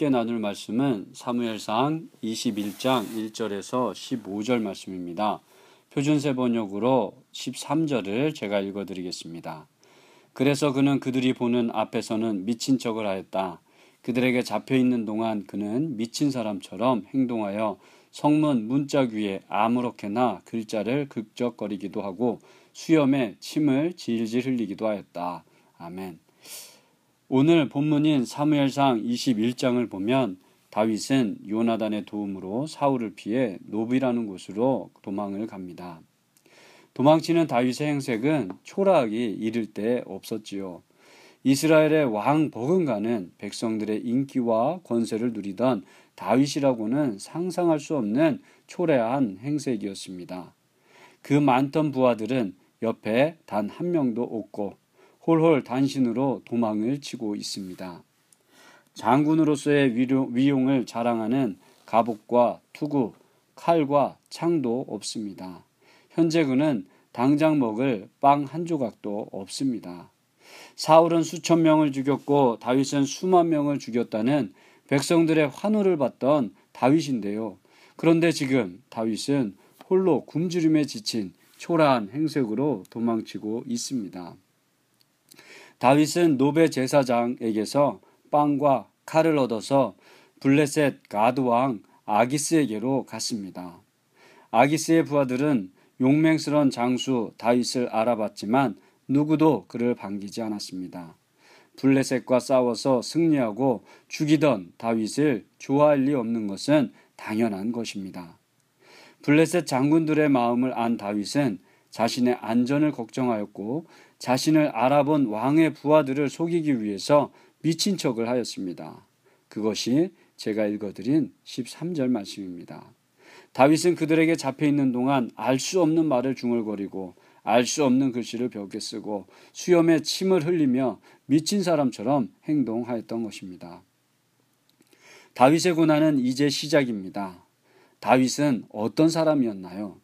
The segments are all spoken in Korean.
함께 나눌 말씀은 사무엘상 21장 1절에서 15절 말씀입니다. 표준세 번역으로 13절을 제가 읽어 드리겠습니다. 그래서 그는 그들이 보는 앞에서는 미친 척을 하였다. 그들에게 잡혀 있는 동안 그는 미친 사람처럼 행동하여 성문 문짝 위에 아무렇게나 글자를 극적거리기도 하고 수염에 침을 질질 흘리기도 하였다. 아멘. 오늘 본문인 사무엘상 21장을 보면 다윗은 요나단의 도움으로 사울을 피해 노비라는 곳으로 도망을 갑니다. 도망치는 다윗의 행색은 초라하기 이를 데 없었지요. 이스라엘의 왕 버금가는 백성들의 인기와 권세를 누리던 다윗이라고는 상상할 수 없는 초라한 행색이었습니다. 그 많던 부하들은 옆에 단 한 명도 없고 홀홀 단신으로 도망을 치고 있습니다. 장군으로서의 위용을 자랑하는 갑옷과 투구, 칼과 창도 없습니다. 현재 그는 당장 먹을 빵 한 조각도 없습니다. 사울은 수천 명을 죽였고 다윗은 수만 명을 죽였다는 백성들의 환호를 받던 다윗인데요. 그런데 지금 다윗은 홀로 굶주림에 지친 초라한 행색으로 도망치고 있습니다. 다윗은 노베 제사장에게서 빵과 칼을 얻어서 블레셋 가드 왕 아기스에게로 갔습니다. 아기스의 부하들은 용맹스런 장수 다윗을 알아봤지만 누구도 그를 반기지 않았습니다. 블레셋과 싸워서 승리하고 죽이던 다윗을 좋아할 리 없는 것은 당연한 것입니다. 블레셋 장군들의 마음을 안 다윗은 자신의 안전을 걱정하였고 자신을 알아본 왕의 부하들을 속이기 위해서 미친 척을 하였습니다. 그것이 제가 읽어드린 13절 말씀입니다. 다윗은 그들에게 잡혀 있는 동안 알 수 없는 말을 중얼거리고 알 수 없는 글씨를 벽에 쓰고 수염에 침을 흘리며 미친 사람처럼 행동하였던 것입니다. 다윗의 고난은 이제 시작입니다. 다윗은 어떤 사람이었나요?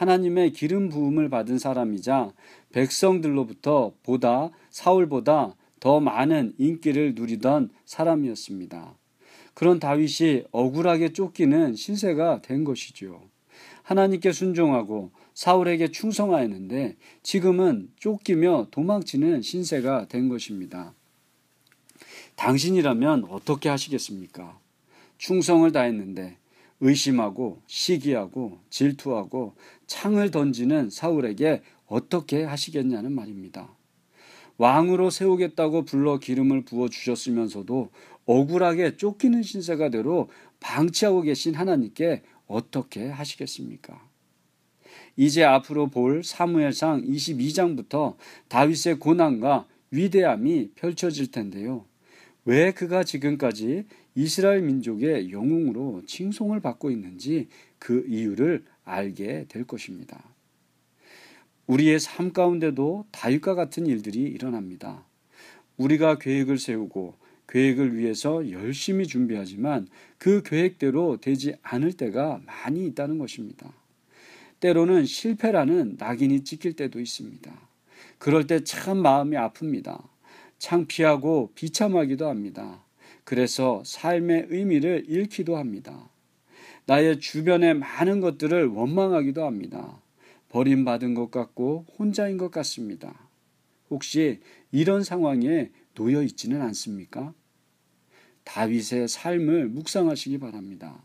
하나님의 기름 부음을 받은 사람이자 백성들로부터 보다 사울보다 더 많은 인기를 누리던 사람이었습니다. 그런 다윗이 억울하게 쫓기는 신세가 된 것이지요. 하나님께 순종하고 사울에게 충성하였는데 지금은 쫓기며 도망치는 신세가 된 것입니다. 당신이라면 어떻게 하시겠습니까? 충성을 다했는데 의심하고 시기하고 질투하고 창을 던지는 사울에게 어떻게 하시겠냐는 말입니다. 왕으로 세우겠다고 불러 기름을 부어 주셨으면서도 억울하게 쫓기는 신세가 되로 방치하고 계신 하나님께 어떻게 하시겠습니까? 이제 앞으로 볼 사무엘상 22장부터 다윗의 고난과 위대함이 펼쳐질 텐데요. 왜 그가 지금까지 이스라엘 민족의 영웅으로 칭송을 받고 있는지 그 이유를 알게 될 것입니다. 우리의 삶 가운데도 다윗과 같은 일들이 일어납니다. 우리가 계획을 세우고 계획을 위해서 열심히 준비하지만 그 계획대로 되지 않을 때가 많이 있다는 것입니다. 때로는 실패라는 낙인이 찍힐 때도 있습니다. 그럴 때 참 마음이 아픕니다. 창피하고 비참하기도 합니다. 그래서 삶의 의미를 잃기도 합니다. 나의 주변의 많은 것들을 원망하기도 합니다. 버림받은 것 같고 혼자인 것 같습니다. 혹시 이런 상황에 놓여 있지는 않습니까? 다윗의 삶을 묵상하시기 바랍니다.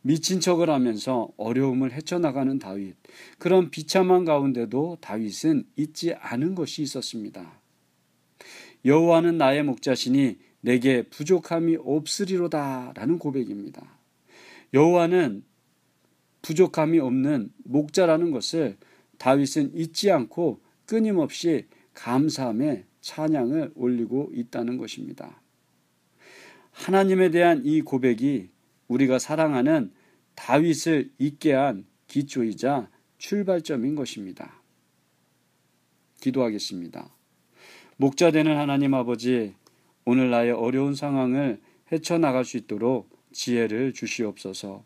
미친 척을 하면서 어려움을 헤쳐나가는 다윗. 그런 비참한 가운데도 다윗은 잊지 않은 것이 있었습니다. 여호와는 나의 목자시니 내게 부족함이 없으리로다라는 고백입니다. 여호와는 부족함이 없는 목자라는 것을 다윗은 잊지 않고 끊임없이 감사함에 찬양을 올리고 있다는 것입니다. 하나님에 대한 이 고백이 우리가 사랑하는 다윗을 잊게 한 기초이자 출발점인 것입니다. 기도하겠습니다. 목자 되는 하나님 아버지, 오늘 나의 어려운 상황을 헤쳐나갈 수 있도록 지혜를 주시옵소서.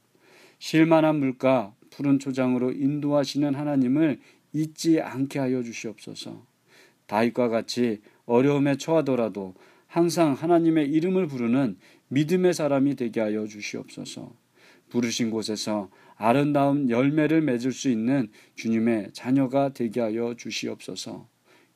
실만한 물가, 푸른 초장으로 인도하시는 하나님을 잊지 않게 하여 주시옵소서. 다윗과 같이 어려움에 처하더라도 항상 하나님의 이름을 부르는 믿음의 사람이 되게 하여 주시옵소서. 부르신 곳에서 아름다운 열매를 맺을 수 있는 주님의 자녀가 되게 하여 주시옵소서.